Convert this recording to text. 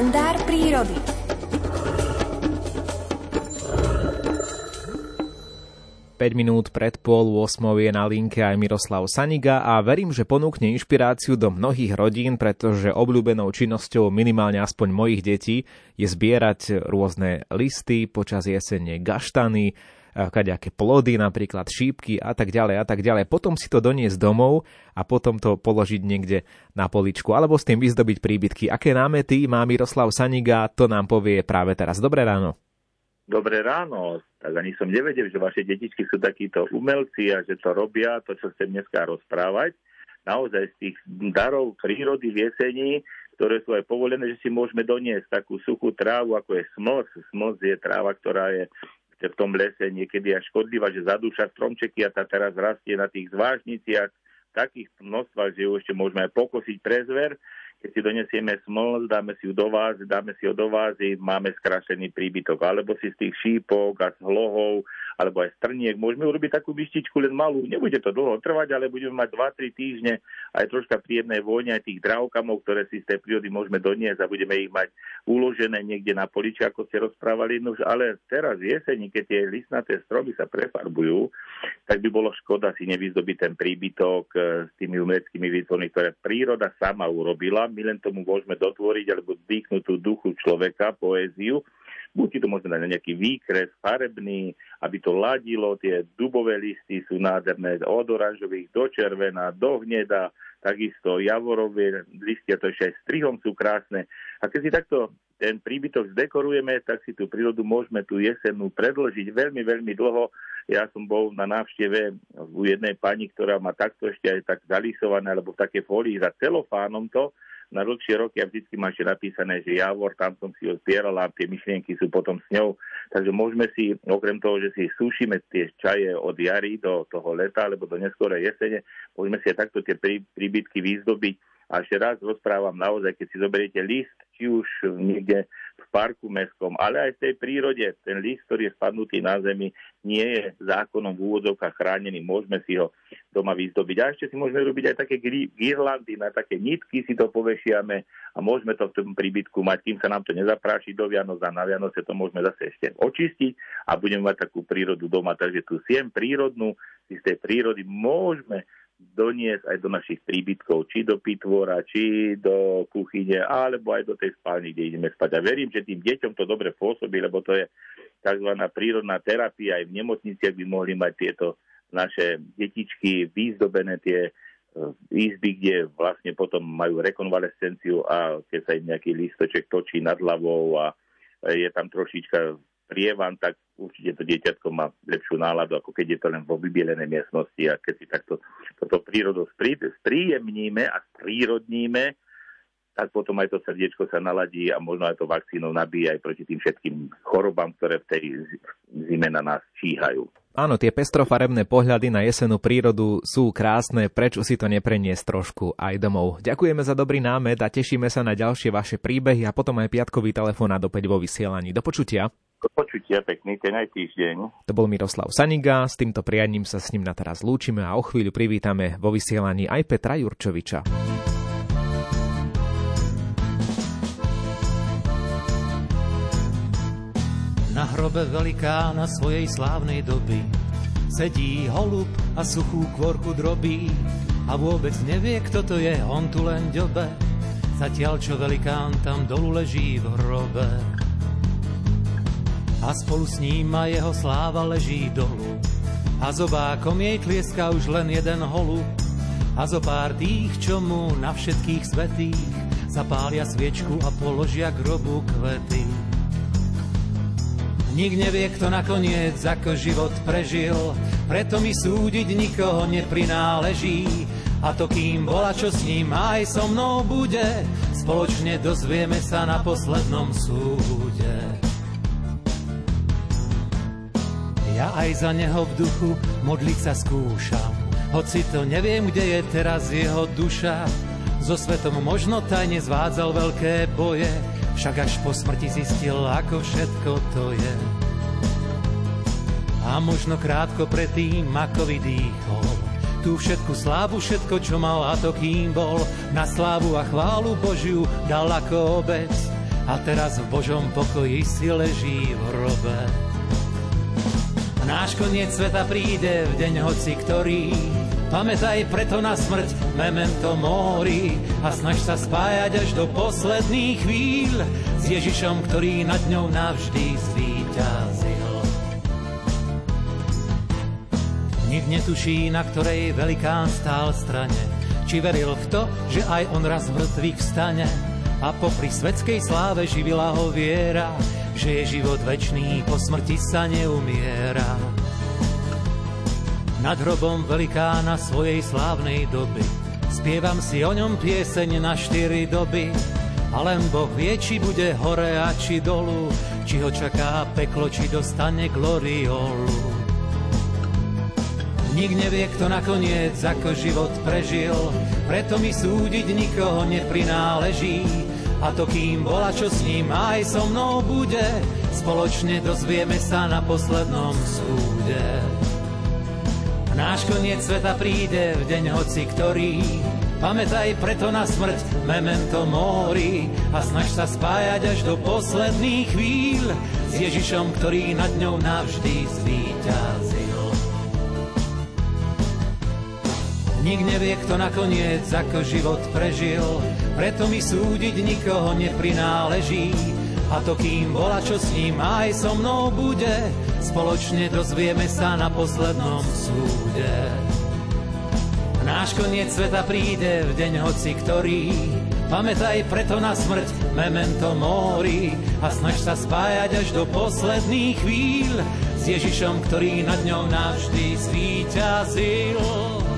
kalendár prírody. Päť minút pred pol 8 je na linke aj Miroslav Saniga a verím, že ponúkne inšpiráciu do mnohých rodín, pretože obľúbenou činnosťou minimálne aspoň mojich detí je zbierať rôzne listy počas jesene gaštany, kaďaké plody, napríklad šípky a tak ďalej a tak ďalej. Potom si to doniesť domov a potom to položiť niekde na poličku alebo s tým vyzdobiť príbytky. Aké námety má Miroslav Saniga, to nám povie práve teraz. Dobré ráno. Dobré ráno. Tak ani som nevedel, že vaše detičky sú takíto umelci a že to robia, to, čo chcem dneska rozprávať. Naozaj z tých darov prírody v jeseni, ktoré sú aj povolené, že si môžeme doniesť takú suchú trávu, ako je smlz. Smlz je tráva, ktorá je v tom lese niekedy až škodlivá, že zadúša stromčeky a tá teraz rastie na tých zvážniciach v takých množstvách, že ju ešte môžeme aj pokosiť pre zver. Keď si donesieme smlz, dáme si ju do vázy, dáme si ho do vázy, máme skrašený príbytok. Alebo si z tých šípok a z hlohov alebo aj strniek. Môžeme urobiť takú myštičku len malú. Nebude to dlho trvať, ale budeme mať 2-3 týždne aj troška príjemné vône aj tých dravkamov, ktoré si z tej prírody môžeme doniesť a budeme ich mať uložené niekde na poliči, ako ste rozprávali. No, ale teraz v jeseni, keď tie listnaté stromy sa prefarbujú, tak by bolo škoda si nevyzdobiť ten príbytok eh, s tými umeleckými výtvormi, ktoré príroda sama urobila. My len tomu môžeme dotvoriť alebo vdýchnuť tú duchu človeka, poéziu Buď to dať na nejaký výkres farebný, aby to ladilo, tie dubové listy sú nádherné od oranžových do červená, do hneda, takisto javorové listy, a to ešte aj strihom sú krásne. A keď si takto ten príbytok zdekorujeme, tak si tú prírodu môžeme tú jesennú predlžiť veľmi, veľmi dlho. Ja som bol na návšteve u jednej pani, ktorá má takto ešte aj tak zalisované, alebo v také folii za celofánom to, na dlhšie roky a vždycky máš napísané, že Javor, tam som si ho zbieral a tie myšlienky sú potom s ňou. Takže môžeme si, okrem toho, že si sušíme tie čaje od jary do toho leta alebo do neskorej jesene, môžeme si aj takto tie príbytky vyzdobiť. A ešte raz rozprávam naozaj, keď si zoberiete list, či už niekde parku mestskom, ale aj v tej prírode. Ten list, ktorý je spadnutý na zemi, nie je zákonom v úvodzovkách chránený. Môžeme si ho doma vyzdobiť. A ešte si môžeme robiť aj také girlandy, na také nitky si to povešiame a môžeme to v tom príbytku mať, kým sa nám to nezapráši do Vianoc a na Vianoce to môžeme zase ešte očistiť a budeme mať takú prírodu doma. Takže tu siem prírodnú, z tej prírody môžeme doniesť aj do našich príbytkov, či do pitvora, či do kuchyne, alebo aj do tej spálny, kde ideme spať. A verím, že tým deťom to dobre pôsobí, lebo to je tzv. prírodná terapia. Aj v nemocniciach by mohli mať tieto naše detičky výzdobené tie e, izby, kde vlastne potom majú rekonvalescenciu a keď sa im nejaký listoček točí nad hlavou a je tam trošička prievan, tak určite to dieťatko má lepšiu náladu, ako keď je to len vo vybielenej miestnosti a keď si takto toto prírodu spríjemníme a sprírodníme, tak potom aj to srdiečko sa naladí a možno aj to vakcínou nabíja aj proti tým všetkým chorobám, ktoré v tej zime na nás číhajú. Áno, tie pestrofarebné pohľady na jesenú prírodu sú krásne, prečo si to nepreniesť trošku aj domov. Ďakujeme za dobrý námed a tešíme sa na ďalšie vaše príbehy a potom aj piatkový telefón opäť vo vysielaní. Do počutia. Do počutia, pekný ten aj týždeň. To bol Miroslav Saniga, s týmto prianím sa s ním na teraz lúčime a o chvíľu privítame vo vysielaní aj Petra Jurčoviča. Hrobe velikána svojej slávnej doby sedí holub a suchú kvorku drobí a vôbec nevie, kto to je, on tu len ďobe, zatiaľ čo velikán tam dolu leží v hrobe a spolu s ním a jeho sláva leží dolu. A zobákom jej tlieska už len jeden holub a zo pár tých, čo mu na všetkých svetých zapália sviečku a položia grobu kvety. Nik nevie, kto nakoniec ako život prežil, preto mi súdiť nikoho neprináleží. A to kým bola, čo s ním aj so mnou bude, spoločne dozvieme sa na poslednom súde. Ja aj za neho v duchu modliť sa skúšam. Hoci to neviem, kde je teraz jeho duša. So svetom možno tajne zvádzal veľké boje, však až po smrti zistil, ako všetko to je. A možno krátko predtým, ako vydýchol, tú všetku slávu, všetko, čo mal a to kým bol, na slávu a chválu Božiu dal ako obec a teraz v Božom pokoji si leží v hrobe. Náš koniec sveta príde v deň hoci ktorý, pamätaj preto na smrť, memento mori a snaž sa spájať až do posledných chvíľ s Ježišom, ktorý nad ňou navždy zvíťazil. Nik netuší, na ktorej velikán stál strane, či veril v to, že aj on raz mŕtvych vstane a popri svetskej sláve živila ho viera, že je život večný, po smrti sa neumiera. Nad hrobom velikána svojej slávnej doby spievam si o ňom pieseň na štyri doby, a len Boh vie, či bude hore a či dolu, či ho čaká peklo, či dostane gloriolu. Nik nevie, kto nakoniec ako život prežil, preto mi súdiť nikoho neprináleží. A to kým bola, čo s ním aj so mnou bude, spoločne dozvieme sa na poslednom súde. Náš koniec sveta príde v deň hoci ktorý, pamätaj preto na smrť, memento mori a snaž sa spájať až do posledných chvíľ s Ježišom, ktorý nad ňou navždy zvíťazí. Nik nevie, kto nakoniec ako život prežil, preto mi súdiť nikoho neprináleží. A to kým bola, čo s ním aj so mnou bude, spoločne dozvieme sa na poslednom súde. Náš koniec sveta príde v deň hoci ktorý, pamätaj preto na smrť, memento mori a snaž sa spájať až do posledných chvíľ s Ježišom, ktorý nad ňou navždy zvíťazil.